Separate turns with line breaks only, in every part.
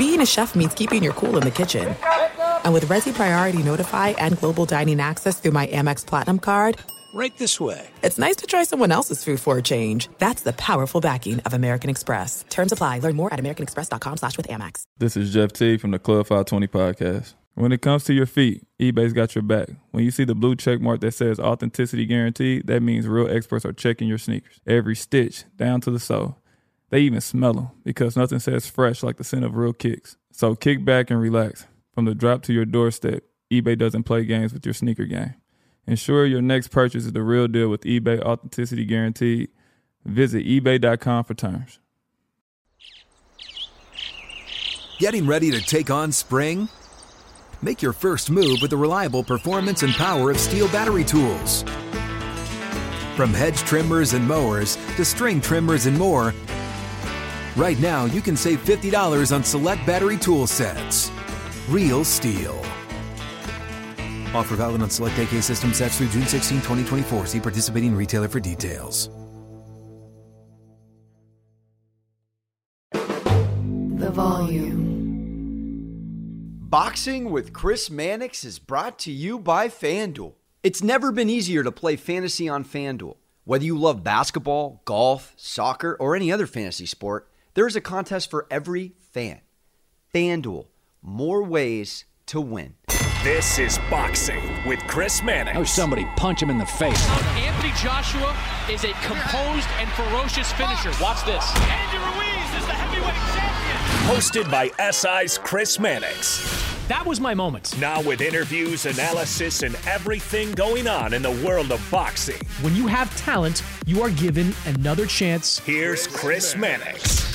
being a chef means keeping your cool in the kitchen. And with Resy Priority Notify and Global Dining Access through my Amex Platinum card,
Right this way.
it's nice to try someone else's food for a change. That's the powerful backing of American Express. Terms apply. Learn more at americanexpress.com slash with Amex.
This is Jeff T from the Club 520 podcast. When it comes to your feet, eBay's got your back. When you see the blue check mark that says authenticity guaranteed, that means real experts are checking your sneakers. Every stitch, down to the sole. They even smell them because nothing says fresh like the scent of real kicks. So kick back and relax. From the drop to your doorstep, eBay doesn't play games with your sneaker game. Ensure your next purchase is the real deal with eBay Authenticity Guaranteed. Visit eBay.com for terms.
Getting ready to take on spring? Make your first move with the reliable performance and power of STIHL battery tools. From hedge trimmers and mowers to string trimmers and more, right now you can save $50 on select battery tool sets. Real STIHL. Offer valid on select AK system sets through June 16, 2024. See participating retailer for details.
The volume.
Boxing with Chris Mannix is brought to you by FanDuel. It's never been easier to play fantasy on FanDuel. Whether you love basketball, golf, soccer, or any other fantasy sport, there is a contest for every fan. FanDuel, more ways to win.
This is Boxing with Chris Mannix.
Oh, somebody punch him in the face.
Anthony Joshua is a composed and ferocious finisher. Watch this. Andy Ruiz is the heavyweight champion.
Hosted by SI's Chris Mannix.
That was my moment.
Now with interviews, analysis, and everything going on in the world of boxing.
When you have talent, you are given another chance.
Here's Chris Mannix.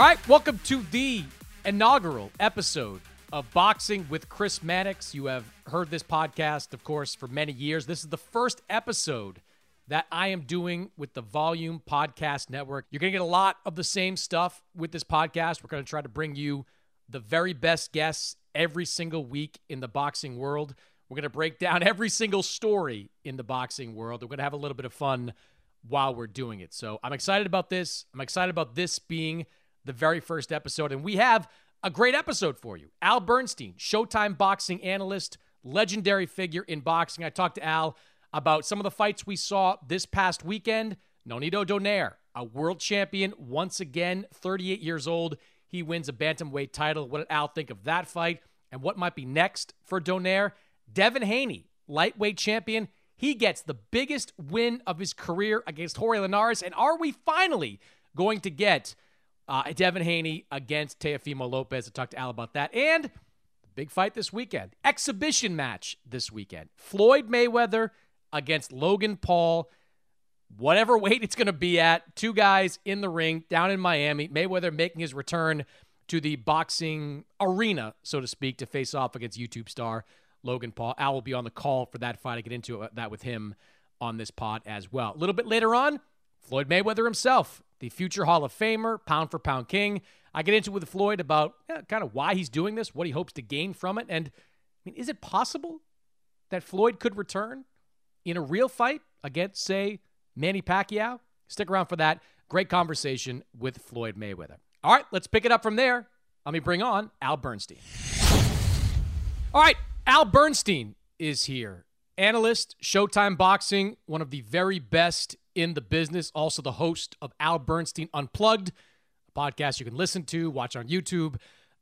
All right, welcome to the inaugural episode of Boxing with Chris Mannix. You have heard this podcast, of course, for many years. This is the first episode that I am doing with the Volume Podcast Network. You're going to get a lot of the same stuff with this podcast. We're going to try to bring you the very best guests every single week in the boxing world. We're going to break down every single story in the boxing world. We're going to have a little bit of fun while we're doing it. So I'm excited about this. I'm excited about this being the very first episode. And we have a great episode for you. Al Bernstein, Showtime boxing analyst, legendary figure in boxing. I talked to Al about some of the fights we saw this past weekend. Nonito Donaire, a world champion once again, 38 years old. He wins a bantamweight title. What did Al think of that fight? And what might be next for Donaire? Devin Haney, lightweight champion. He gets the biggest win of his career against Jorge Linares. And are we finally going to get uh, Devin Haney against Teofimo Lopez? I talked to Al about that. And the big fight this weekend, exhibition match this weekend. Floyd Mayweather against Logan Paul. Whatever weight it's going to be at, two guys in the ring down in Miami. Mayweather making his return to the boxing arena, so to speak, to face off against YouTube star Logan Paul. Al will be on the call for that fight. I get into that with him on this pod as well. A little bit later on, Floyd Mayweather himself, the future Hall of Famer, pound for pound king. I get into with Floyd about kind of why he's doing this, what he hopes to gain from it, and I mean, is it possible that Floyd could return in a real fight against, say, Manny Pacquiao? Stick around for that. Great conversation with Floyd Mayweather. All right, let's pick it up from there. Let me bring on Al Bernstein. All right, Al Bernstein is here. Analyst, Showtime Boxing, one of the very best in the business. Also, the host of Al Bernstein Unplugged, a podcast you can listen to, watch on YouTube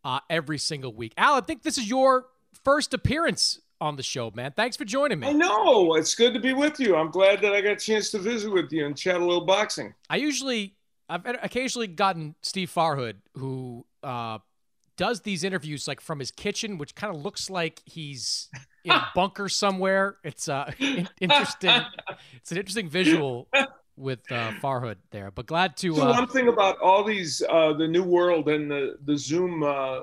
uh, every single week. Al, I think this is your first appearance on the show, man. Thanks for joining me.
I know. It's good to be with you. I'm glad that I got a chance to visit with you and chat a little boxing.
I usually, I've occasionally gotten Steve Farhood, who uh, does these interviews like from his kitchen, which kind of looks like he's in a bunker somewhere. It's uh interesting. It's an interesting visual with uh, Farhood there. But glad to.
So
Uh,
one thing about all these, uh, the new world and the the Zoom uh,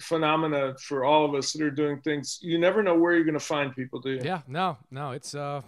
phenomena for all of us that are doing things, you never know where you're going to find people, do you?
yeah, no, no, it's uh,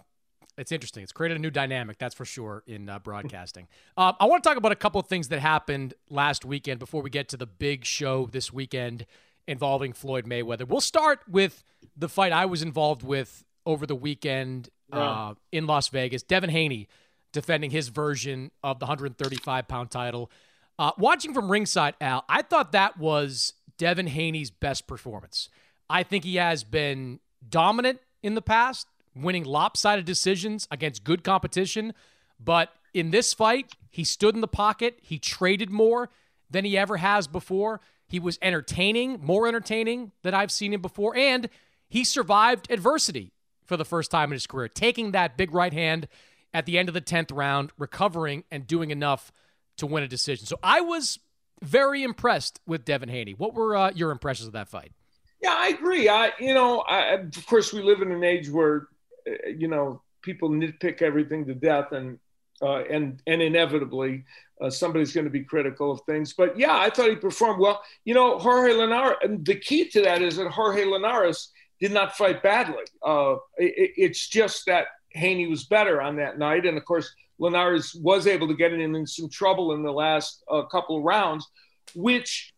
it's interesting. It's created a new dynamic, that's for sure, in uh, broadcasting. uh, I want to talk about a couple of things that happened last weekend before we get to the big show this weekend involving Floyd Mayweather. We'll start with the fight I was involved with over the weekend uh, in Las Vegas. Devin Haney defending his version of the 135 pound title Uh, watching from ringside, Al, I thought that was Devin Haney's best performance. I think he has been dominant in the past, winning lopsided decisions against good competition. But in this fight, he stood in the pocket. He traded more than he ever has before. He was entertaining, more entertaining than I've seen him before. And he survived adversity for the first time in his career, taking that big right hand at the end of the 10th round, recovering and doing enough to win a decision. So I was very impressed with Devin Haney. What were uh, your impressions of that fight?
Yeah, I agree. I, you know, I, of course, we live in an age where, uh, you know, people nitpick everything to death, and uh, and and inevitably, uh, somebody's going to be critical of things. But yeah, I thought he performed well. You know, Jorge Linares. And the key to that is that Jorge Linares did not fight badly. Uh, it, it's just that Haney was better on that night, and of course, Linares was able to get him in some trouble in the last uh, couple of rounds, which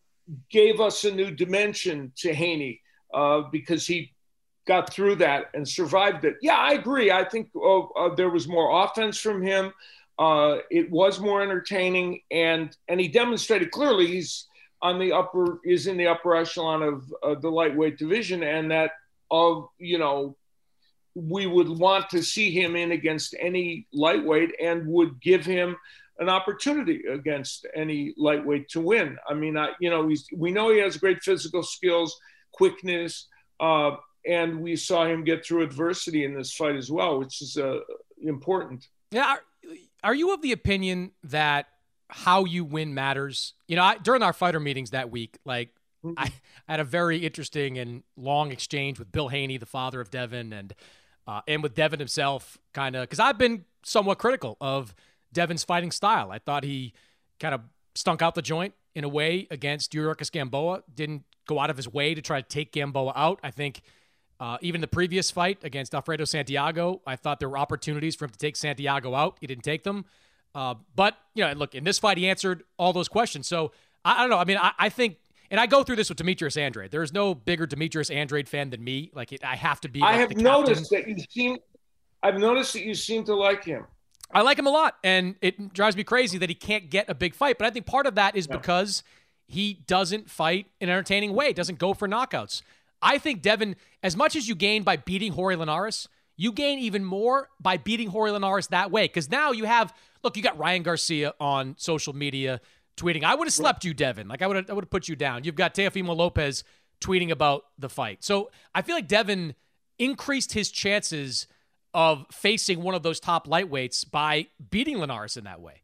gave us a new dimension to Haney uh, because he got through that and survived it. Yeah, I agree. I think uh, uh, there was more offense from him. Uh, it was more entertaining, and and he demonstrated clearly he's on the upper is in the upper echelon of the lightweight division, and that of you know we would want to see him in against any lightweight and would give him an opportunity against any lightweight to win. I mean, I, you know, he's, we know he has great physical skills, quickness, uh, and we saw him get through adversity in this fight as well, which is uh, important.
Yeah. Are, you of the opinion that how you win matters? You know, I, during our fighter meetings that week, like mm-hmm. I, I had a very interesting and long exchange with Bill Haney, the father of Devin, and uh, and with Devin himself, kind of because I've been somewhat critical of Devin's fighting style. I thought he kind of stunk out the joint in a way against Yuriorkis Gamboa. Didn't go out of his way to try to take Gamboa out. I think uh, even the previous fight against Alfredo Santiago, I thought there were opportunities for him to take Santiago out. He didn't take them. Uh, but, you know, look, in this fight, he answered all those questions. So I, I don't know. I mean, I, I, think, and I go through this with Demetrius Andrade. There's no bigger Demetrius Andrade fan than me. Like, it, I have to be. Like
I have noticed that you seem, I've noticed that you seem to like him.
I like him a lot, and it drives me crazy that he can't get a big fight. But I think part of that is yeah. because he doesn't fight in an entertaining way, doesn't go for knockouts. I think Devin, as much as you gain by beating Jorge Linares, you gain even more by beating Jorge Linares that way. Because now you have, look, you got Ryan Garcia on social media tweeting, "I would have slept you, Devin. Like I would, I would have put you down." You've got Teofimo Lopez tweeting about the fight. So I feel like Devin increased his chances of facing one of those top lightweights by beating Linares in that way.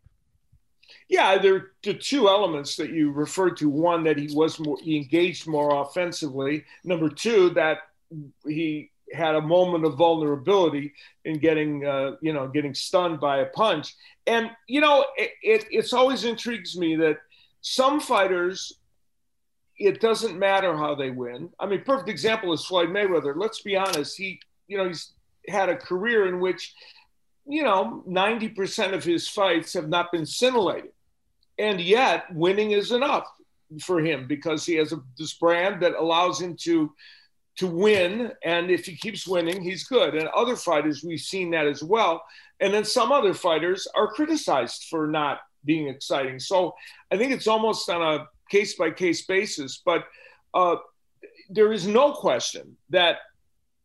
Yeah, there are the two elements that you referred to. One that he was more he engaged more offensively. Number two that he had a moment of vulnerability in getting uh, you know getting stunned by a punch. And you know it, it it's always intrigues me that some fighters it doesn't matter how they win. I mean, perfect example is Floyd Mayweather. Let's be honest. He you know he's had a career in which, you know, 90% of his fights have not been scintillating. And yet, winning is enough for him because he has a, this brand that allows him to to win. And if he keeps winning he's good. And other fighters we've seen that as well. And then some other fighters are criticized for not being exciting. So i think it's almost on a case by case basis. But uh, there is no question that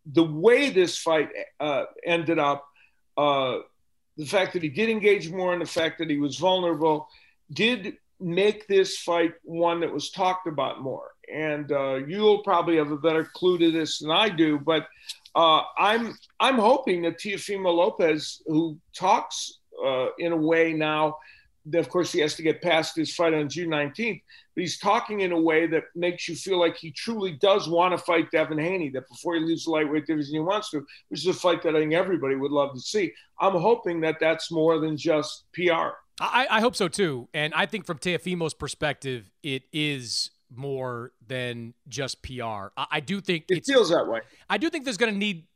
the way this fight uh, ended up, uh, the fact that he did engage more and the fact that he was vulnerable did make this fight one that was talked about more. And uh, you'll probably have a better clue to this than I do, but uh, I'm I'm hoping that Teofimo Lopez, who talks uh, in a way now of course, he has to get past his fight on June 19th, but he's talking in a way that makes you feel like he truly does want to fight Devin Haney, that before he leaves the lightweight division, he wants to, which is a fight that I think everybody would love to see. I'm hoping that that's more than just PR.
I, I hope so too. And I think from Teofimo's perspective, it is more than just PR. I, I do think
it feels that way.
I do think there's going to need,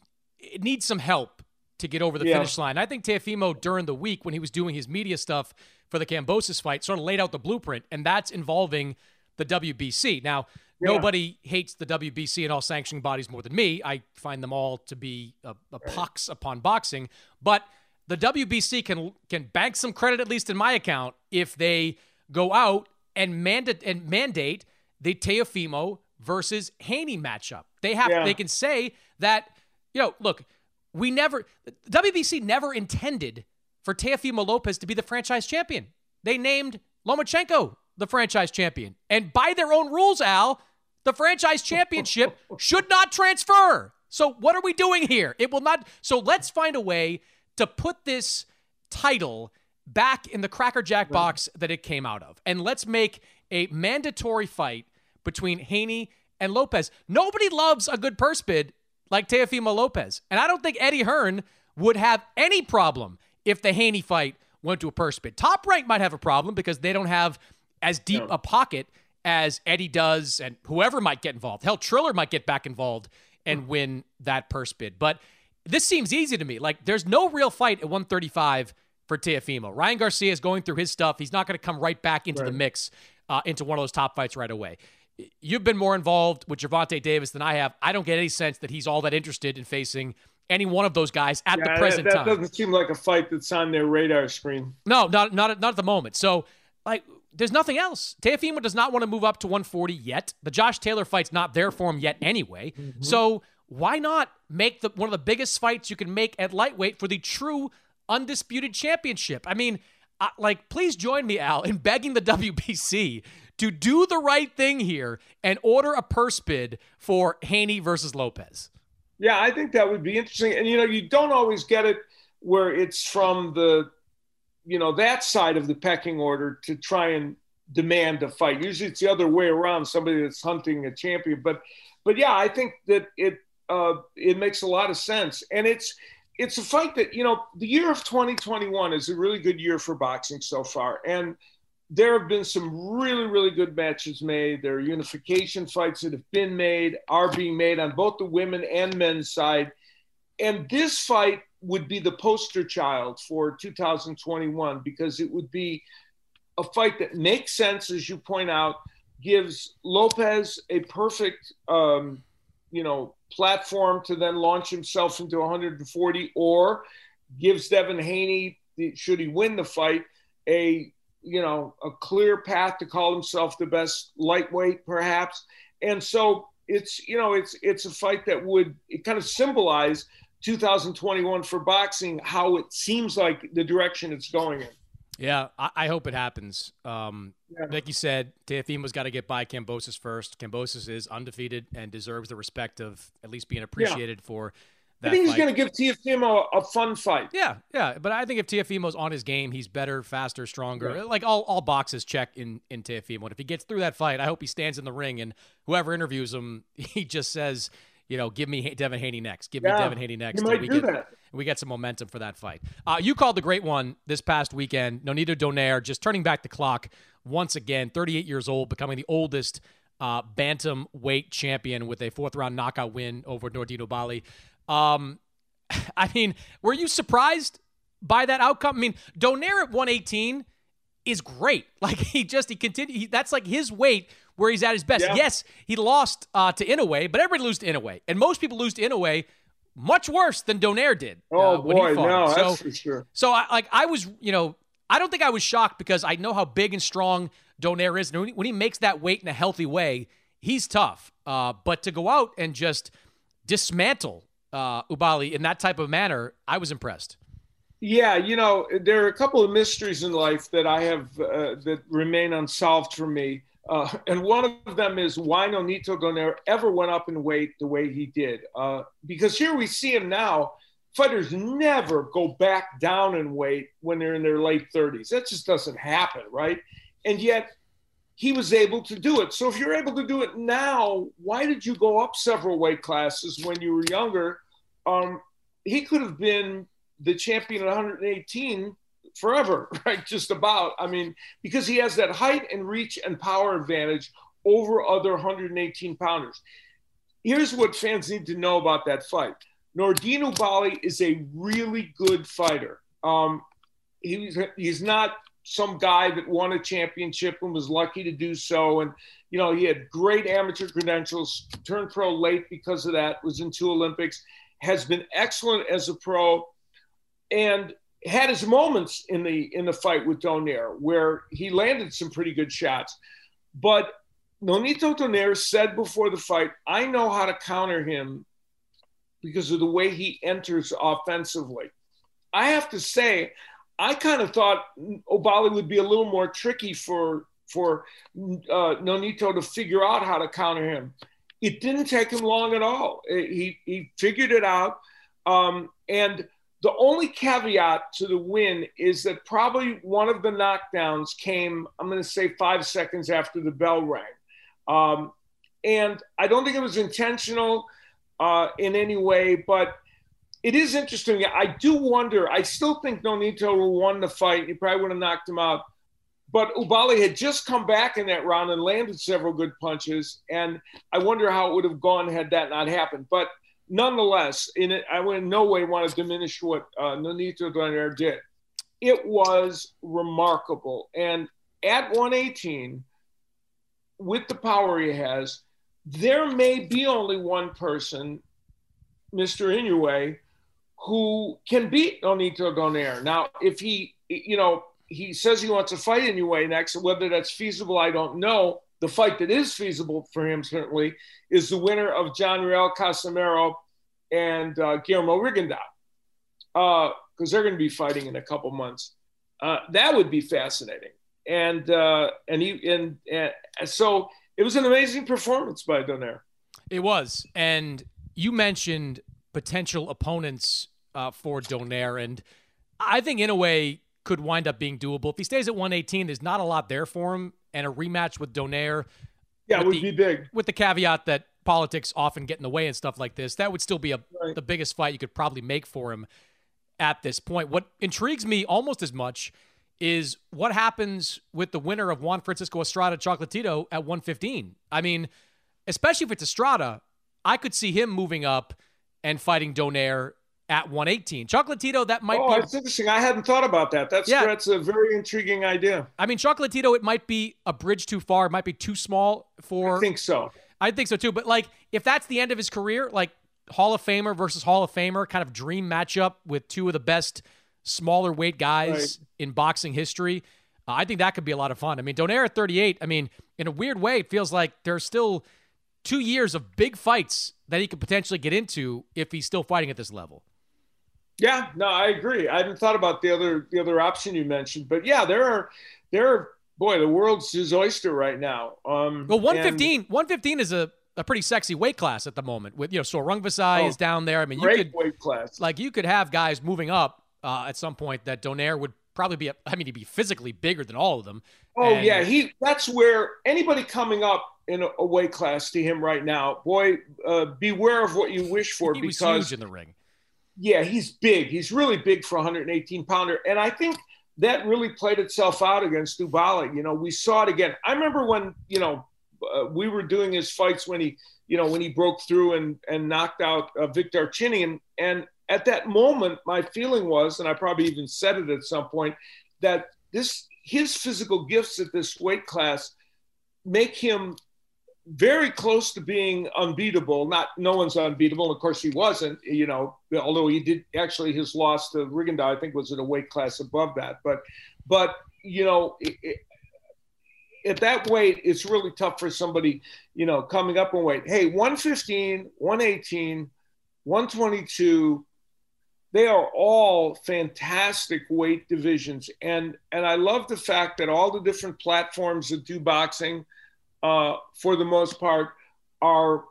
it needs some help to get over the yeah. finish line. I think Teofimo during the week when he was doing his media stuff for the Kambosos fight sort of laid out the blueprint, and that's involving the WBC. Now, yeah. nobody hates the WBC and all sanctioning bodies more than me. I find them all to be a, a pox upon boxing, but the WBC can can bank some credit, at least in my account, if they go out and mandate and mandate the Teofimo versus Haney matchup. They have
Yeah.
they can say that you know, look, we never WBC never intended for Teofimo Lopez to be the franchise champion. They named Lomachenko the franchise champion. And by their own rules, Al, the franchise championship should not transfer. So what are we doing here? It will not. So let's find a way to put this title back in the Cracker Jack box that it came out of. And let's make a mandatory fight between Haney and Lopez. Nobody loves a good purse bid like Teofimo Lopez. And I don't think Eddie Hearn would have any problem if the Haney fight went to a purse bid. Top Rank might have a problem because they don't have as deep a pocket as Eddie does and whoever might get involved. Hell, Triller might get back involved and win that purse bid. But this seems easy to me. Like there's no real fight at 135 for Teofimo. Ryan Garcia is going through his stuff. He's not going to come right back into the mix uh, into one of those top fights right away. You've been more involved with Gervonta Davis than I have. I don't get any sense that he's all that interested in facing any one of those guys at
Yeah,
the present
that,
time.
That doesn't seem like a fight that's on their radar screen.
No, not not at- not at the moment. So like there's nothing else. Teofimo does not want to move up to 140 yet. The Josh Taylor fight's not there for him yet anyway. Mm-hmm. So why not make the one of the biggest fights you can make at lightweight for the true undisputed championship? I mean, I, like please join me Al in begging the WBC to do the right thing here and order a purse bid for Haney versus Lopez.
Yeah, I think that would be interesting. And you know, you don't always get it where it's from the, you know, that side of the pecking order to try and demand a fight. Usually, it's the other way around. Somebody that's hunting a champion. But, but yeah, I think that it uh, it makes a lot of sense. And it's it's a fight that you know the year of 2021 is a really good year for boxing so far. And there have been some really, really good matches made. There are unification fights that have been made, are being made on both the women and men's side. And this fight would be the poster child for 2021 because it would be a fight that makes sense, as you point out, gives Lopez a perfect, um, you know, platform to then launch himself into 140, or gives Devin Haney, should he win the fight, a you know a clear path to call himself the best lightweight, perhaps. And so it's you know it's it's a fight that would it kind of symbolize 2021 for boxing, how it seems like the direction it's going in.
Yeah, I, I hope it happens. Um,
Yeah.
Like you said, Teofimo's got to get by Kambosos first. Kambosos is undefeated and deserves the respect of at least being appreciated for that
I think he's going to give Teofimo a, a fun fight.
Yeah, yeah, but I think if Teofimo's on his game, he's better, faster, stronger. Like all, all boxes check in in Teofimo. And if he gets through that fight, I hope he stands in the ring and whoever interviews him, he just says, you know, give me Devin Haney next. Give me Devin Haney next.
might
we
do
get,
that.
We get some momentum for that fight. Uh, you called the great one this past weekend. Nonito Donaire just turning back the clock once again, 38 years old, becoming the oldest uh, bantam weight champion with a fourth round knockout win over Nordine Oubaali. Um, I mean, were you surprised by that outcome? I mean, Donaire at 118 is great. Like he just he continued. He, that's like his weight where he's at his best.
Yeah.
Yes, he lost uh, to Inoue, but everybody loses to Inoue, and most people lose to Inoue much worse than Donaire did.
Oh
uh, when he
boy, no.
So-
that's for sure.
so I like I was, you know, I don't think I was shocked because I know how big and strong Donaire is, and when he, when he makes that weight in a healthy way, he's tough. Uh, but to go out and just dismantle uh, Oubaali in that type of manner, I was impressed.
Yeah, you know, there are a couple of mysteries in life that I have uh, that remain unsolved for me. Uh, and one of them is why Nonito Donaire ever went up in weight the way he did. Uh, because here we see him now. Fighters never go back down in weight when they're in their late 30s. That just doesn't happen, right? And yet he was able to do it. So if you're able to do it now, why did you go up several weight classes when you were younger? Um, he could have been the champion at 118 forever, right? Just about. I mean, because he has that height and reach and power advantage over other 118 pounders. Here's what fans need to know about that fight. Nordine Oubaali is a really good fighter. Um, he's, he's not some guy that won a championship and was lucky to do so. And, you know, he had great amateur credentials, turned pro late because of that, was in two Olympics, has been excellent as a pro. And had his moments in the in the fight with Donaire where he landed some pretty good shots, but Nonito Donaire said before the fight, "I know how to counter him because of the way he enters offensively." I have to say, I kind of thought Oubaali would be a little more tricky for for uh, Nonito to figure out how to counter him. It didn't take him long at all. He he figured it out, um, and the only caveat to the win is that probably one of the knockdowns came, I'm going to say five seconds after the bell rang. Um, and I don't think it was intentional uh, in any way, but it is interesting. I do wonder, I still think Nonito won the fight. He probably would have knocked him out. But Oubaali had just come back in that round and landed several good punches. And I wonder how it would have gone had that not happened. But nonetheless, it, I would in no way want to diminish what uh, Nonito Donaire did. It was remarkable. And at 118, with the power he has, there may be only one person, Mr. Inoue, who can beat Nonito Donaire. Now, if he, you know, he says he wants to fight Inoue next, whether that's feasible, I don't know. The fight that is feasible for him, certainly, is the winner of John Riel Casimero and uh, Guillermo Rigondeaux, because uh, they're going to be fighting in a couple months. Uh, that would be fascinating. And uh, and he and, and so it was an amazing performance by Donaire.
It was, and you mentioned potential opponents uh, for Donaire, and I think in a way could wind up being doable. If he stays at 118, there's not a lot there for him, and a rematch with Donaire.
Yeah, would
the,
be big.
With the caveat that politics often get in the way and stuff like this, that would still be a,
right.
the biggest fight you could probably make for him at this point. What intrigues me almost as much is what happens with the winner of Juan Francisco Estrada Chocolatito at 115. I mean, especially if it's Estrada, I could see him moving up and fighting Donaire at 118. Chocolatito, that might be.
oh,
be.
that's interesting. I hadn't thought about that. That's
Yeah.
that's a very intriguing idea.
I mean, Chocolatito, it might be a bridge too far. It might be too small for.
I think so.
I think so too. But like, if that's the end of his career, like Hall of Famer versus Hall of Famer, kind of dream matchup with two of the best smaller weight guys in boxing history. Uh, I think that could be a lot of fun. I mean, Donaire at 38. I mean, in a weird way, it feels like there's still two years of big fights that he could potentially get into if he's still fighting at this level.
Yeah, no, I agree. I hadn't thought about the other the other option you mentioned, but yeah, there are there are boy, the world's his oyster right now. Um,
Well,
and-
115, 115 is a, a pretty sexy weight class at the moment. With you know, Sor Rungvisai
Oh,
is down there. I mean, you
great
could
weight class.
like you could have guys moving up uh, at some point that Donaire would probably be. I mean, he'd be physically bigger than all of them.
Oh
And-
yeah, he. That's where anybody coming up in a, a weight class to him right now, boy, uh, beware of what you wish for
he was
because
huge in the ring.
yeah, he's big. He's really big for a 118 pounder, and I think that really played itself out against Oubaali. You know, we saw it again. I remember when you know uh, we were doing his fights when he, you know, when he broke through and and knocked out uh, Vic Darchinyan, and at that moment, my feeling was, and I probably even said it at some point, that this his physical gifts at this weight class make him very close to being unbeatable. Not no one's unbeatable. Of course, he wasn't. You know, although he did actually his loss to Rigondeaux, I think, was in a weight class above that. But, but you know, it, it, at that weight, it's really tough for somebody, you know, coming up in weight. Hey, 115, 118, 122. They are all fantastic weight divisions, and and I love the fact that all the different platforms that do boxing uh, for the most part, are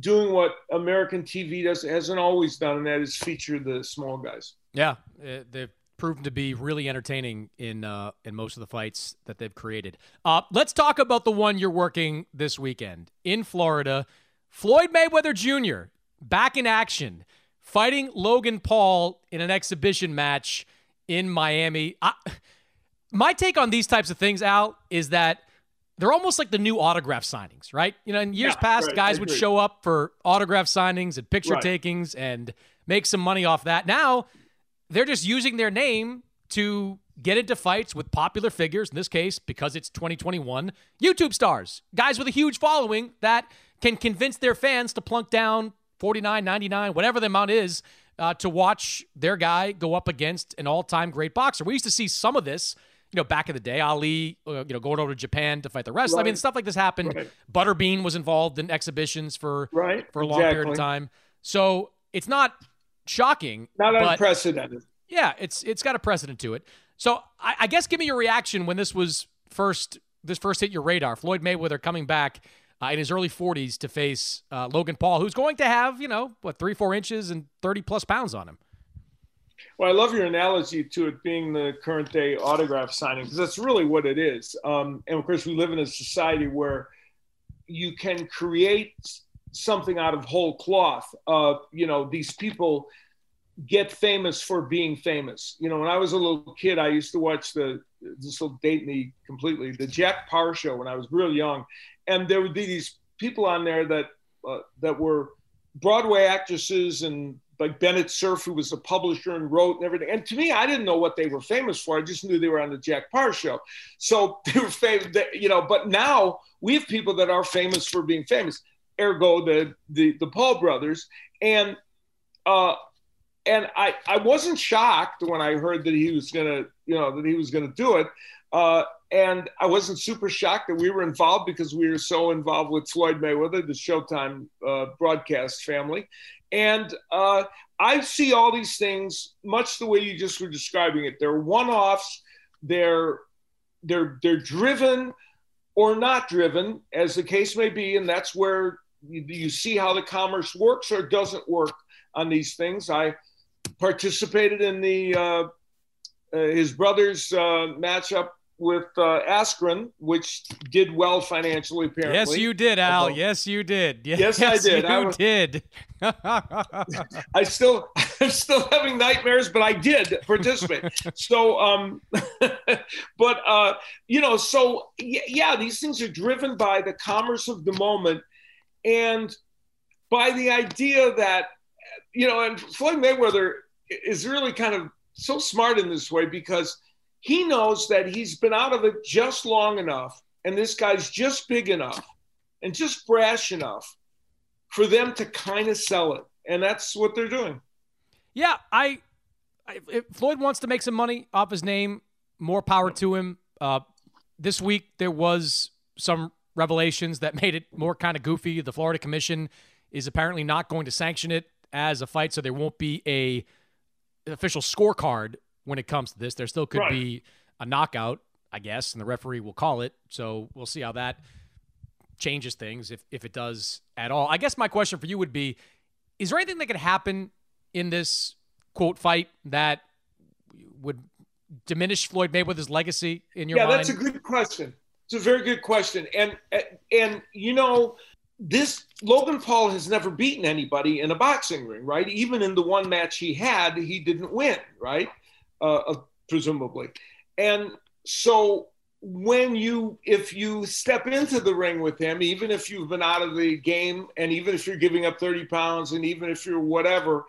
doing what American TV does hasn't always done, and that is feature the small guys.
Yeah, uh, they've proven to be really entertaining in uh, in most of the fights that they've created. Uh, let's talk about the one you're working this weekend in Florida. Floyd Mayweather Jr. back in action, fighting Logan Paul in an exhibition match in Miami. I, my take on these types of things, Al, is that they're almost like the new autograph signings, right? You know, in years
Yeah,
past,
right,
guys would show up for autograph signings and picture
Right.
takings and make some money off that. Now, they're just using their name to get into fights with popular figures. In this case, because it's 2021, YouTube stars, guys with a huge following that can convince their fans to plunk down 49, 99, whatever the amount is, uh, to watch their guy go up against an all-time great boxer. We used to see some of this, you know, back in the day. Ali, uh, you know, going over to Japan to fight the wrestler.
Right.
I mean, stuff like this happened.
Right.
Butterbean was involved in exhibitions for
Right,
for a long period of time. So it's not shocking.
Not
but
unprecedented.
yeah, it's it's got a precedent to it. So I, I guess give me your reaction when this was first this first hit your radar. Floyd Mayweather coming back uh, in his early 40s to face uh, Logan Paul, who's going to have you know what three four inches and 30 plus pounds on him.
Well, I love your analogy to it being the current day autograph signing because that's really what it is. Um, and of course, we live in a society where you can create something out of whole cloth. Uh, you know, these people get famous for being famous. You know, when I was a little kid, I used to watch the this will date me completely the Jack Paar show when I was real young, and there would be these people on there that uh, that were Broadway actresses and like Bennett Cerf, who was a publisher and wrote and everything. And to me, I didn't know what they were famous for. I just knew they were on the Jack Paar show. So they were famous, you know. But now we have people that are famous for being famous. Ergo, the the the Paul brothers, and uh, and I I wasn't shocked when I heard that he was gonna, you know, that he was gonna do it. Uh, and I wasn't super shocked that we were involved because we were so involved with Floyd Mayweather, the Showtime uh, broadcast family. And uh, I see all these things much the way you just were describing it. They're one-offs. They're they're they're driven or not driven, as the case may be, and that's where you, you see how the commerce works or doesn't work on these things. I participated in the uh, uh, his brother's uh, matchup with uh, Askren, which did well financially. Apparently,
Yes, you did, Al.
Although-
Yes, you did. Yes,
Yes, I did.
You
I was-
did.
I still I'm still having nightmares, but I did participate. so um but uh you know, so yeah, these things are driven by the commerce of the moment and by the idea that you know, and Floyd Mayweather is really kind of so smart in this way because he knows that he's been out of it just long enough and this guy's just big enough and just brash enough for them to kind of sell it. And that's what they're doing.
Yeah, I, I Floyd wants to make some money off his name. More power to him. Uh, this week there was some revelations that made it more kind of goofy. The Florida Commission is apparently not going to sanction it as a fight, so there won't be a official scorecard when it comes to this. There still could
Right.
be a knockout, I guess, and the referee will call it. So we'll see how that changes things if if it does at all. I guess my question for you would be is there anything that could happen in this quote fight that would diminish Floyd Mayweather's legacy in your
yeah,
mind?
that's a good question. It's a very good question. And and you know, this Logan Paul has never beaten anybody in a boxing ring, right? Even in the one match he had, he didn't win, right? Uh, uh, presumably. And so when you if you step into the ring with him, even if you've been out of the game, and even if you're giving up 30 pounds, and even if you're whatever,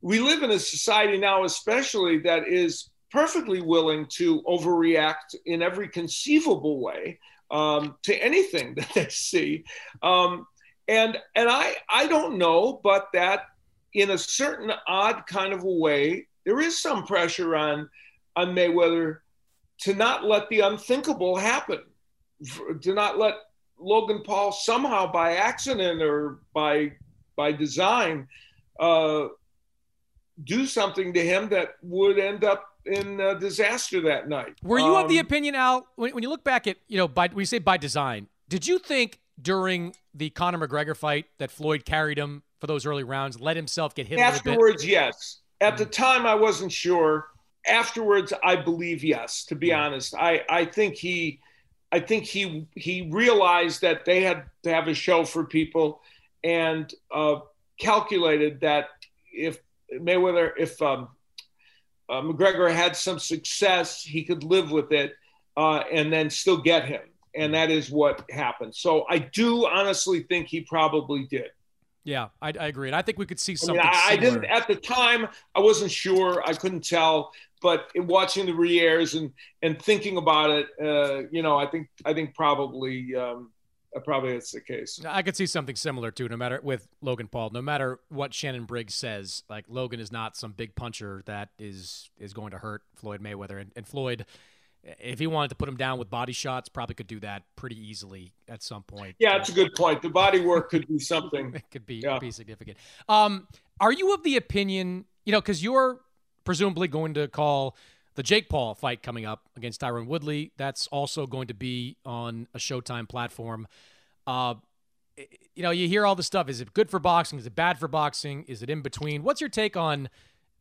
we live in a society now, especially that is perfectly willing to overreact in every conceivable way um, to anything that they see. Um, and and I I don't know, but that in a certain odd kind of a way, there is some pressure on on Mayweather to not let the unthinkable happen, to not let Logan Paul somehow by accident or by by design uh, do something to him that would end up in uh, disaster that night.
Were you of the
Um,
opinion, Al, when, when you look back at, you know, by you say by design, did you think during the Conor McGregor fight that Floyd carried him for those early rounds, let himself get hit a little bit?
Afterwards, yes. At the time, I wasn't sure. Afterwards, I believe yes. To be honest, I I think he, I think he he realized that they had to have a show for people, and uh, calculated that if Mayweather, if um, uh, McGregor had some success, he could live with it, uh, and then still get him. And that is what happened. So I do honestly think he probably did.
Yeah, I, I agree. And I think we could see
I,
something
mean, I, I didn't at the time. I wasn't sure. I couldn't tell. But in watching the re-airs and and thinking about it, uh, you know, I think I think probably um, probably that's the case.
I could see something similar too. No matter with Logan Paul, no matter what Shannon Briggs says, like Logan is not some big puncher that is is going to hurt Floyd Mayweather, and, and Floyd. If he wanted to put him down with body shots, probably could do that pretty easily at some point.
Yeah, that's a good point. The body work could be something.
it could be
Yeah.
be significant. Um, are you of the opinion, you know, because you're presumably going to call the Jake Paul fight coming up against Tyron Woodley. That's also going to be on a Showtime platform. Uh, you know, you hear all this stuff. Is it good for boxing? Is it bad for boxing? Is it in between? What's your take on,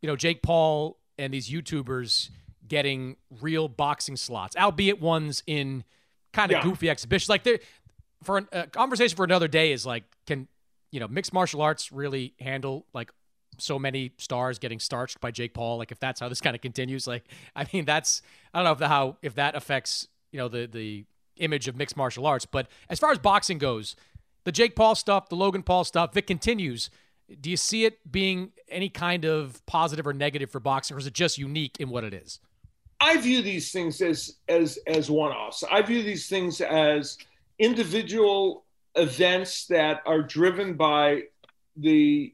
you know, Jake Paul and these YouTubers getting real boxing slots, albeit ones in kind of
Yeah.
goofy exhibitions? Like, they're- for an- a conversation for another day is like, can you know, mixed martial arts really handle like so many stars getting starched by Jake Paul? Like, if that's how this kind of continues, like, I mean, that's I don't know if the, how if that affects you know the the image of mixed martial arts, but as far as boxing goes, the Jake Paul stuff, the Logan Paul stuff, if it continues, do you see it being any kind of positive or negative for boxing, or is it just unique in what it is?
I view these things as as as one-offs. I view these things as individual events that are driven by the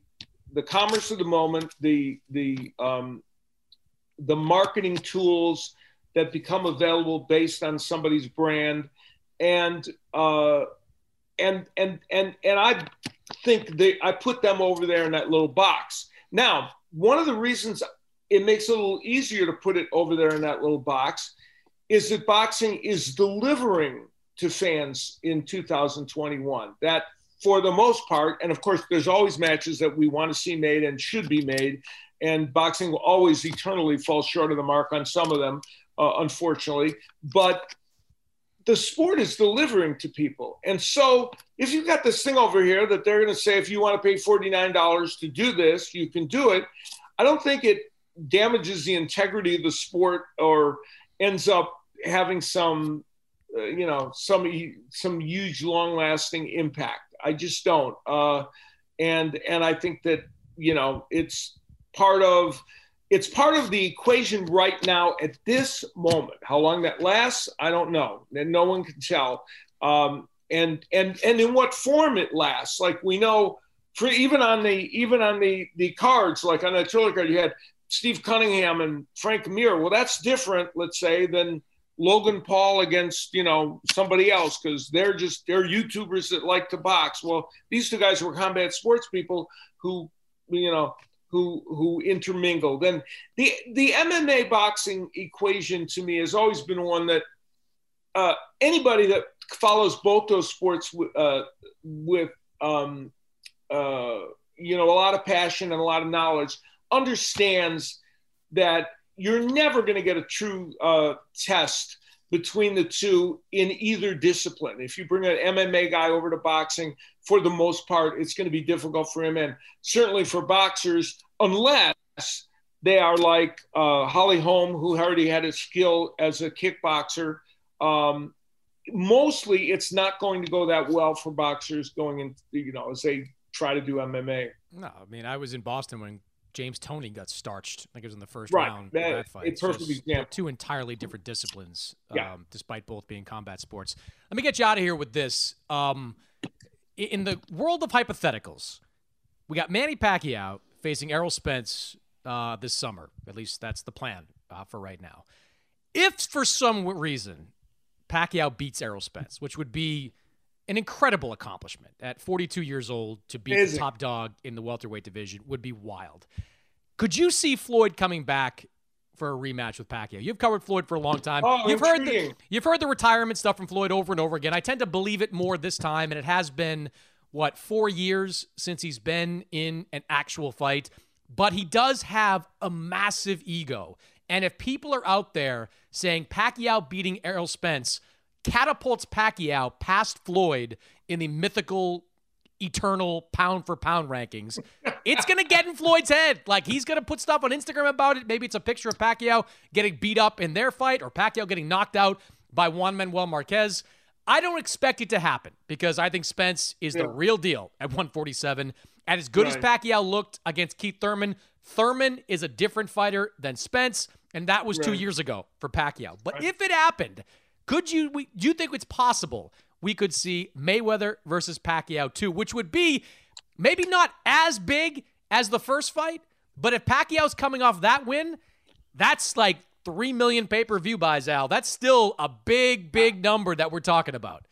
the commerce of the moment, the the um, the marketing tools that become available based on somebody's brand, and uh, and and and and I think they I put them over there in that little box. Now, one of the reasons it makes it a little easier to put it over there in that little box is that boxing is delivering to fans in 2021 that for the most part and of course there's always matches that we want to see made and should be made and boxing will always eternally fall short of the mark on some of them uh, unfortunately. But the sport is delivering to people. And so if you've got this thing over here that they're going to say if you want to pay $49 to do this you can do it. I don't think it damages the integrity of the sport or ends up having some uh, you know some some huge long lasting impact. I just don't. Uh, and and i think that you know it's part of it's part of the equation right now at this moment. How long that lasts i don't know. And no one can tell. Um, and and and in what form it lasts like we know for even on the even on the the cards like on the Triller card you had Steve Cunningham and Frank Mir. Well, that's different, let's say, than Logan Paul against you know somebody else because they're just they're YouTubers that like to box. Well, these two guys were combat sports people who you know who who intermingled. And the the MMA boxing equation to me has always been one that uh, anybody that follows both those sports w- uh, with um, uh, you know a lot of passion and a lot of knowledge understands that you're never going to get a true uh, test between the two in either discipline. If you bring an MMA guy over to boxing, for the most part, it's going to be difficult for him, and certainly for boxers, unless they are like uh, Holly Holm, who already had a skill as a kickboxer. Um, mostly, it's not going to go that well for boxers going in, you know, as they try to do MMA.
No, I mean I was in Boston when James Toney got starched. I think it was in the first
Right.
round
That-
that fight.
a
So
perfect
it's
example.
Two entirely different disciplines,
Yeah.
um, despite both being combat sports. Let me get you out of here with this. Um, in the world of hypotheticals, we got Manny Pacquiao facing Errol Spence uh, this summer. At least that's the plan uh, for right now. If for some reason Pacquiao beats Errol Spence, which would be an incredible accomplishment at 42 years old to
be
the top dog in the welterweight division would be wild. Could you see Floyd coming back for a rematch with Pacquiao? You've covered Floyd for a long time.
Oh,
you've heard the, you've heard the retirement stuff from Floyd over and over again. I tend to believe it more this time, and it has been what four years since he's been in an actual fight. But he does have a massive ego, and if people are out there saying Pacquiao beating Errol Spence catapults Pacquiao past Floyd in the mythical eternal pound for pound rankings. It's going to get in Floyd's head. Like he's going to put stuff on Instagram about it. Maybe it's a picture of Pacquiao getting beat up in their fight or Pacquiao getting knocked out by Juan Manuel Marquez. I don't expect it to happen because I think Spence is the real deal at 147. And as good as
Right.
Pacquiao looked against Keith Thurman, Thurman is a different fighter than Spence, and that was two years ago for Pacquiao. But if it happened, could you we, do you think it's possible we could see Mayweather versus Pacquiao too, which would be maybe not as big as the first fight, but if Pacquiao's coming off that win, that's like 3 million pay per view buys, Al. That's still a big, big number that we're talking about.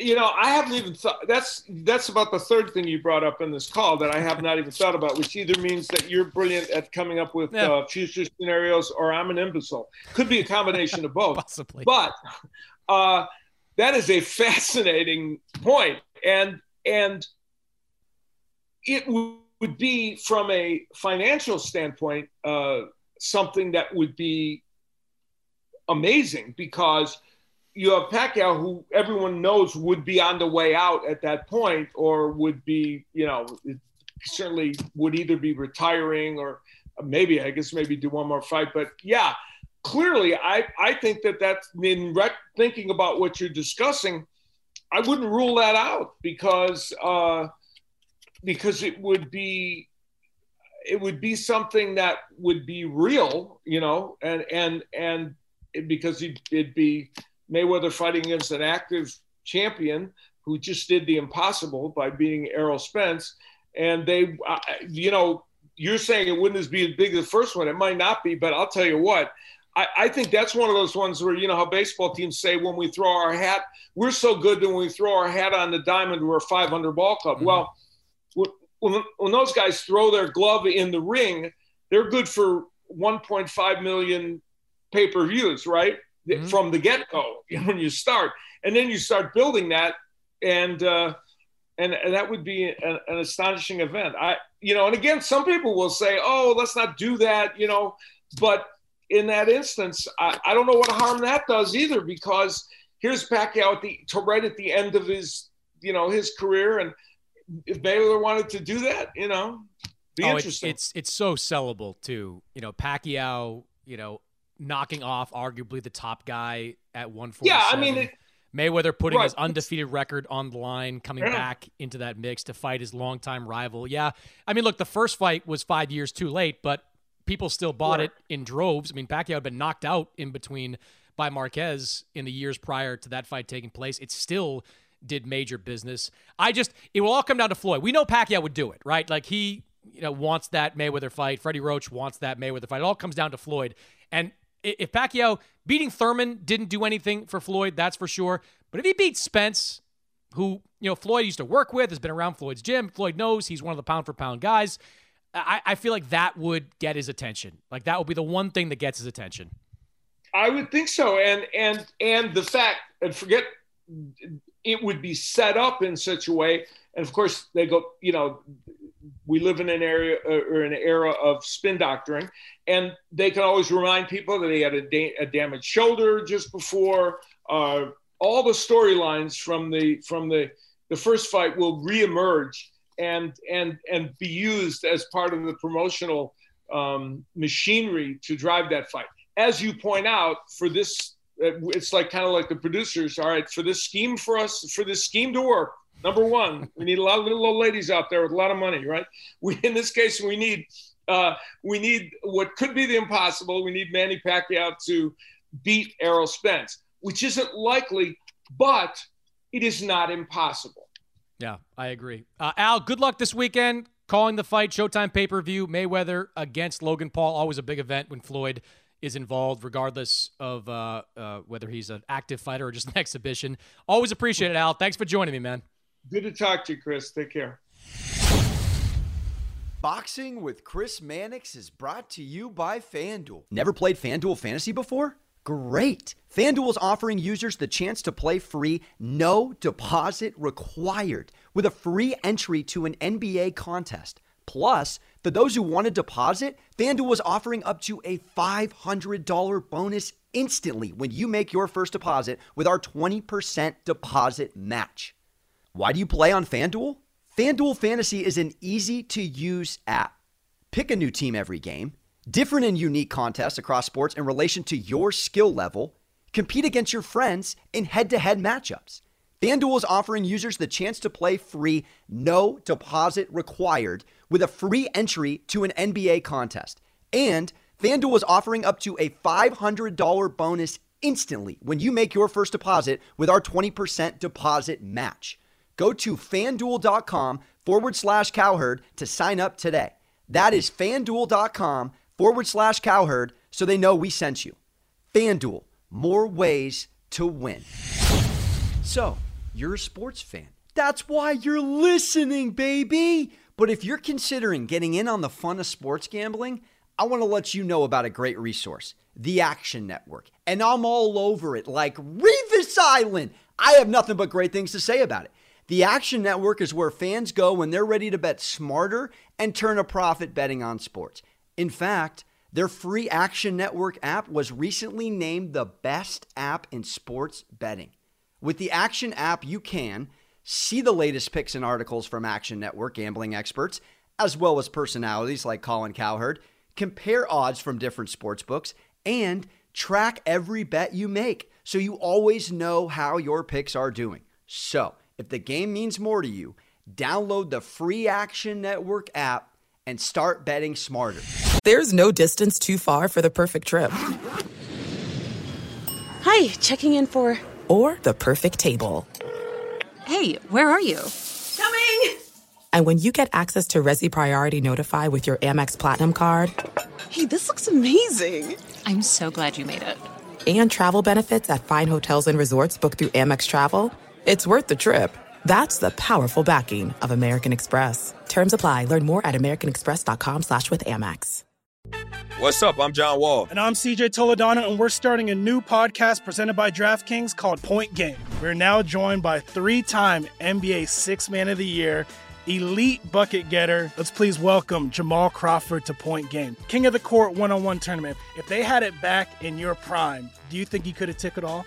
You know, I haven't even thought. That's that's about the third thing you brought up in this call that I have not even thought about, which either means that you're brilliant at coming up with yeah. uh, future scenarios, or I'm an imbecile. Could be a combination of both.
Possibly.
But uh, that is a fascinating point, and and it would be from a financial standpoint uh, something that would be amazing because you have Pacquiao, who everyone knows would be on the way out at that point, or would be, you know, certainly would either be retiring or maybe, I guess, maybe do one more fight. But yeah, clearly, I, I think that that's in rec- thinking about what you're discussing. I wouldn't rule that out because uh, because it would be it would be something that would be real, you know, and and and because it'd be Mayweather fighting against an active champion who just did the impossible by beating Errol Spence. And they, uh, you know, you're saying it wouldn't be as big as the first one. It might not be, but I'll tell you what. I, I think that's one of those ones where you know how baseball teams say when we throw our hat, we're so good that when we throw our hat on the diamond, we're a 500 ball club. Mm-hmm. Well, when, when those guys throw their glove in the ring, they're good for 1.5 million pay per views, right? Mm-hmm. from the get go when you start, and then you start building that, and uh, and, and that would be an, an, astonishing event. I you know, and again, some people will say, oh, let's not do that, you know, but in that instance, I, I don't know what harm that does either because here's Pacquiao at the to right at the end of his you know his career and if Baylor wanted to do that, you know, be oh,
interesting. It's, it's, it's so sellable too. You know, Pacquiao, you know, knocking off arguably the top guy at 147.
Yeah, I mean, it,
Mayweather putting right. his undefeated record on the line, coming yeah. back into that mix to fight his longtime rival. Yeah, I mean, look, the first fight was five years too late, but people still bought right. it in droves. I mean, Pacquiao had been knocked out in between by Marquez in the years prior to that fight taking place. It still did major business. I just, it will all come down to Floyd. We know Pacquiao would do it, right? Like he, you know, wants that Mayweather fight. Freddie Roach wants that Mayweather fight. It all comes down to Floyd. And if Pacquiao beating Thurman didn't do anything for Floyd, that's for sure. But if he beats Spence, who you know Floyd used to work with, has been around Floyd's gym, Floyd knows he's one of the pound for pound guys. I, I feel like that would get his attention. Like that would be the one thing that gets his attention.
I would think so, and and and the fact, and forget, it would be set up in such a way, and of course they go, you know, we live in an area uh, or an era of spin doctoring, and they can always remind people that he had a, da- a damaged shoulder just before. Uh, all the storylines from the from the the first fight will reemerge and and and be used as part of the promotional um, machinery to drive that fight. As you point out, for this, uh, it's like kind of like the producers. All right, for this scheme for us, for this scheme to work, Number one, we need a lot of little old ladies out there with a lot of money, right? We in this case we need uh, we need what could be the impossible. We need Manny Pacquiao to beat Errol Spence, which isn't likely, but it is not impossible.
Yeah, I agree. Uh, Al, good luck this weekend. Calling the fight, Showtime pay per view, Mayweather against Logan Paul. Always a big event when Floyd is involved, regardless of uh, uh, whether he's an active fighter or just an exhibition. Always appreciate it, Al. Thanks for joining me, man.
Good to talk to you, Chris. Take care.
Boxing with Chris Mannix is brought to you by FanDuel. Never played FanDuel Fantasy before? Great. FanDuel is offering users the chance to play free, no deposit required, with a free entry to an NBA contest. Plus, for those who want to deposit, FanDuel is offering up to a $500 bonus instantly when you make your first deposit with our 20% deposit match. Why do you play on FanDuel? FanDuel Fantasy is an easy to use app. Pick a new team every game, different and unique contests across sports in relation to your skill level, compete against your friends in head to head matchups. FanDuel is offering users the chance to play free, no deposit required, with a free entry to an NBA contest. And FanDuel is offering up to a $500 bonus instantly when you make your first deposit with our 20% deposit match. Go to fanduel.com forward slash cowherd to sign up today. That is fanduel.com forward slash cowherd so they know we sent you. Fanduel, more ways to win. So, you're a sports fan. That's why you're listening, baby. But if you're considering getting in on the fun of sports gambling, I want to let you know about a great resource, the Action Network. And I'm all over it like Revis Island. I have nothing but great things to say about it. The Action Network is where fans go when they're ready to bet smarter and turn a profit betting on sports. In fact, their free Action Network app was recently named the best app in sports betting. With the Action app, you can see the latest picks and articles from Action Network gambling experts, as well as personalities like Colin Cowherd, compare odds from different sports books, and track every bet you make so you always know how your picks are doing. So, if the game means more to you, download the free Action Network app and start betting smarter.
There's no distance too far for the perfect trip.
Hi, checking in for.
Or the perfect table.
Hey, where are you?
Coming!
And when you get access to Resy Priority Notify with your Amex Platinum card.
Hey, this looks amazing! I'm so glad you made it.
And travel benefits at fine hotels and resorts booked through Amex Travel. It's worth the trip. That's the powerful backing of American Express. Terms apply. Learn more at americanexpress.com slash with Amex.
What's up? I'm John Wall.
And I'm CJ Toledano, and we're starting a new podcast presented by DraftKings called Point Game. We're now joined by three-time NBA Six Man of the Year, elite bucket getter. Let's please welcome Jamal Crawford to Point Game. King of the Court one-on-one tournament. If they had it back in your prime, do you think you could have took it all?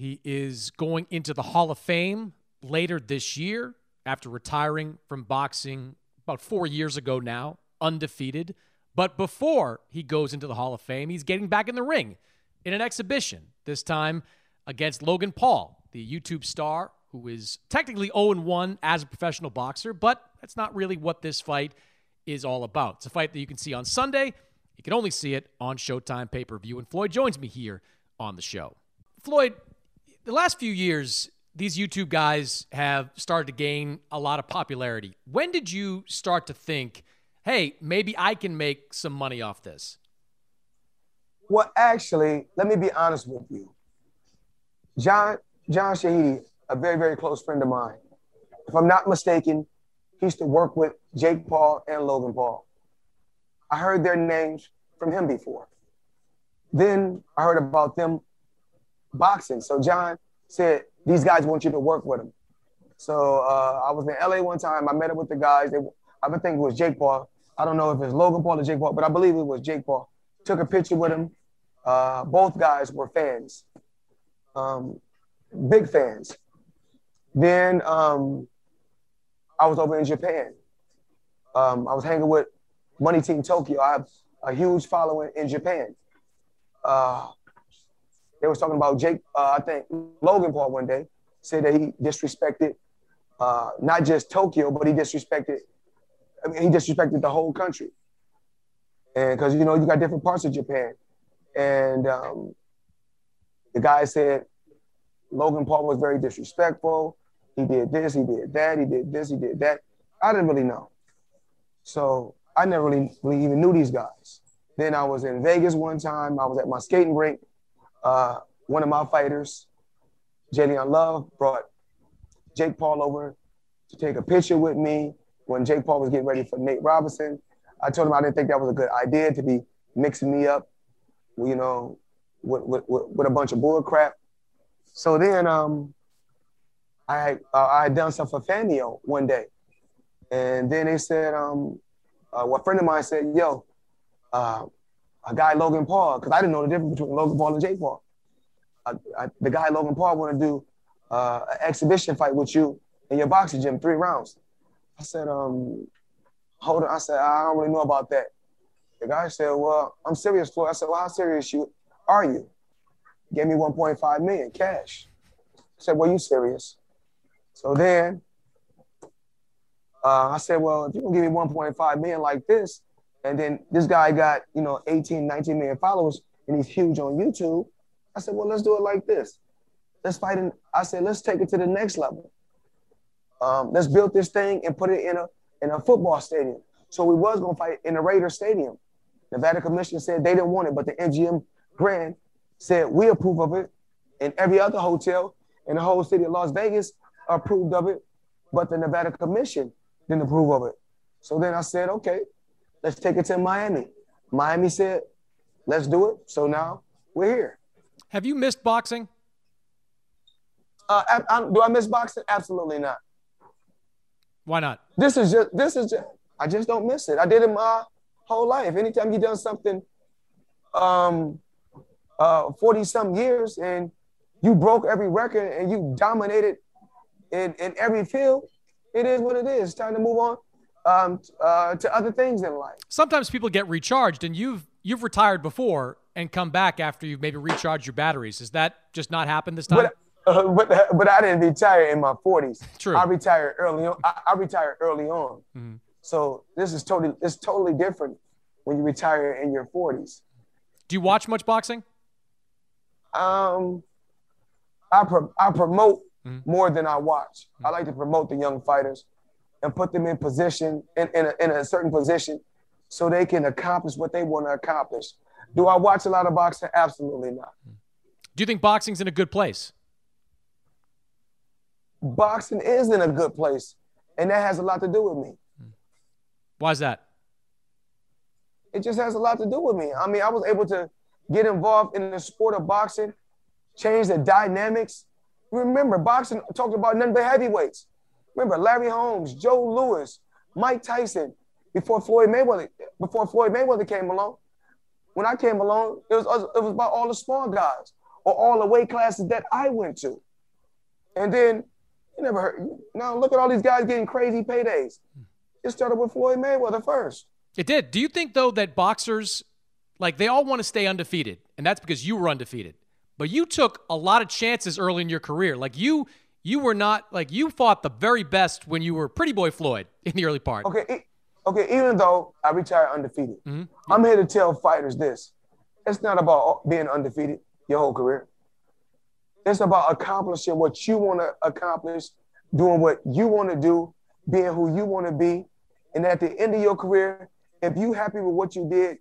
He is going into the Hall of Fame later this year after retiring from boxing about four years ago now, undefeated. But before he goes into the Hall of Fame, he's getting back in the ring in an exhibition, this time against Logan Paul, the YouTube star who is technically 0 1 as a professional boxer, but that's not really what this fight is all about. It's a fight that you can see on Sunday. You can only see it on Showtime pay per view. And Floyd joins me here on the show. Floyd, the last few years, these YouTube guys have started to gain a lot of popularity. When did you start to think, hey, maybe I can make some money off this?
Well, actually, let me be honest with you. John John Shahidi, a very, very close friend of mine. If I'm not mistaken, he used to work with Jake Paul and Logan Paul. I heard their names from him before. then I heard about them boxing. So John said, these guys want you to work with them. So uh, I was in LA one time. I met up with the guys. They, I think it was Jake Paul. I don't know if it's Logan Paul or Jake Paul, but I believe it was Jake Paul. Took a picture with him. Uh, both guys were fans, um, big fans. Then um, I was over in Japan. Um, I was hanging with Money Team Tokyo. I have a huge following in Japan. Uh, they was talking about Jake, uh, I think Logan Paul one day said that he disrespected uh, not just Tokyo, but he disrespected. I mean, he disrespected the whole country. And because you know you got different parts of Japan, and um, the guy said Logan Paul was very disrespectful. He did this, he did that, he did this, he did that. I didn't really know. So I never really, really even knew these guys. Then I was in Vegas one time. I was at my skating rink. Uh, one of my fighters, J'Leon Love, brought Jake Paul over to take a picture with me when Jake Paul was getting ready for Nate Robinson. I told him I didn't think that was a good idea to be mixing me up, you know, with, with, with a bunch of bull crap. So then um, I, uh, I had done something for Fanmio one day. And then they said, um, uh, well, a friend of mine said, yo, uh, a guy Logan Paul, because I didn't know the difference between Logan Paul and Jake Paul. I, the guy Logan Paul want to do uh, an exhibition fight with you in your boxing gym, three rounds. I said, um, hold on. I said, I don't really know about that. The guy said, well, I'm serious, Floyd. I said, well, how serious you are you? Gave me 1.5 million cash. I said, well, you serious? So then uh, I said, well, if you can give me 1.5 million like this, and then this guy got, you know, 18, 19 million followers, and he's huge on YouTube. I said, well, let's do it like this. Let's fight in, I said, let's take it to the next level. Um, let's build this thing and put it in a in a football stadium. So we was gonna fight in the Raider Stadium. Nevada Commission said they didn't want it, but the MGM Grand said we approve of it, and every other hotel in the whole city of Las Vegas approved of it, but the Nevada Commission didn't approve of it. So then I said, okay, let's take it to Miami. Miami said, let's do it. So now we're here.
Have you missed boxing?
Uh, I, I, do I miss boxing? Absolutely not.
Why not?
This is just this is just I just don't miss it. I did it my whole life. Anytime you done something um uh 40 some years and you broke every record and you dominated in, in every field, it is what it is. It's time to move on um, uh, to other things in life.
Sometimes people get recharged, and you've you've retired before and come back after you've maybe recharged your batteries. Has that just not happened this time?
But, uh, but, but I didn't retire in my 40s.
True.
I retired early on. I, I retired early on.
Mm-hmm.
So this is totally it's totally different when you retire in your 40s.
Do you watch much boxing?
Um, I pro- I promote mm-hmm. more than I watch. Mm-hmm. I like to promote the young fighters and put them in position in, in, a, in a certain position so they can accomplish what they want to accomplish. Do I watch a lot of boxing? Absolutely not.
Do you think boxing's in a good place?
Boxing is in a good place, and that has a lot to do with me.
Why is that?
It just has a lot to do with me. I mean, I was able to get involved in the sport of boxing, change the dynamics. Remember, boxing talked about none but heavyweights. Remember, Larry Holmes, Joe Louis, Mike Tyson, before Floyd Mayweather, before Floyd Mayweather came along. When I came along, it was it was about all the small guys or all the weight classes that I went to. And then you never heard. Now look at all these guys getting crazy paydays. It started with Floyd Mayweather first.
It did. Do you think though that boxers, like they all want to stay undefeated, and that's because you were undefeated, but you took a lot of chances early in your career. Like you, you were not like you fought the very best when you were Pretty Boy Floyd in the early part.
Okay, okay. Even though I retired undefeated,
mm-hmm.
I'm here to tell fighters this: it's not about being undefeated your whole career. It's about accomplishing what you want to accomplish, doing what you want to do, being who you want to be. And at the end of your career, if you happy with what you did,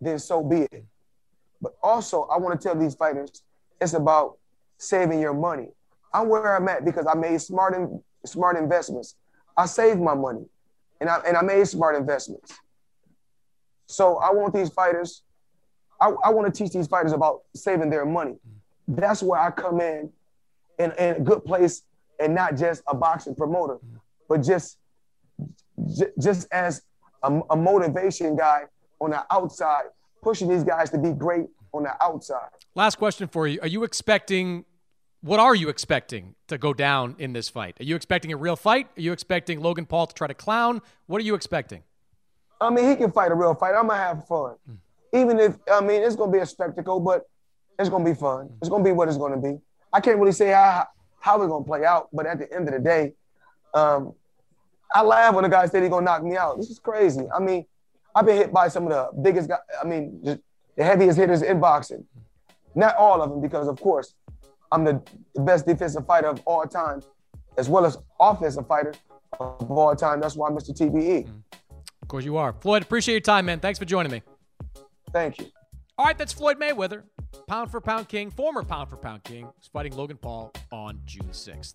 then so be it. But also, I want to tell these fighters, it's about saving your money. I'm where I'm at because I made smart smart investments. I saved my money, and I and I made smart investments. So I want these fighters. I, I want to teach these fighters about saving their money. That's where I come in, in, in a good place, and not just a boxing promoter, but just just as a, a motivation guy on the outside, pushing these guys to be great on the outside.
Last question for you: Are you expecting? What are you expecting to go down in this fight? Are you expecting a real fight? Are you expecting Logan Paul to try to clown? What are you expecting?
I mean, he can fight a real fight. I'm gonna have fun. Even if I mean it's gonna be a spectacle, but it's gonna be fun. It's gonna be what it's gonna be. I can't really say how how it's gonna play out, but at the end of the day, um, I laugh when the guy said he's gonna knock me out. This is crazy. I mean, I've been hit by some of the biggest guys. I mean, just the heaviest hitters in boxing. Not all of them, because of course, I'm the, best defensive fighter of all time, as well as offensive fighter of all time. That's why I'm Mr. TBE. Mm.
Of course you are. Floyd, appreciate your time, man. Thanks for joining me.
Thank you.
All right, that's Floyd Mayweather, pound for pound king, former pound for pound king, fighting Logan Paul on June 6th.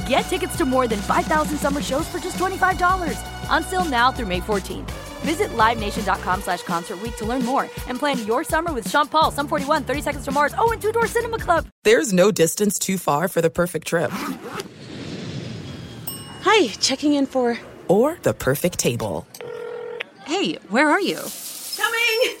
Get tickets to more than 5,000 summer shows for just $25. On sale now through May 14th. Visit LiveNation.com slash Concert Week to learn more and plan your summer with Sean Paul, Sum 41, 30 Seconds to Mars, oh, and Two Door Cinema Club.
There's no distance too far for the perfect trip.
Hi, checking in for.
Or the perfect table.
Hey, where are you?
Coming!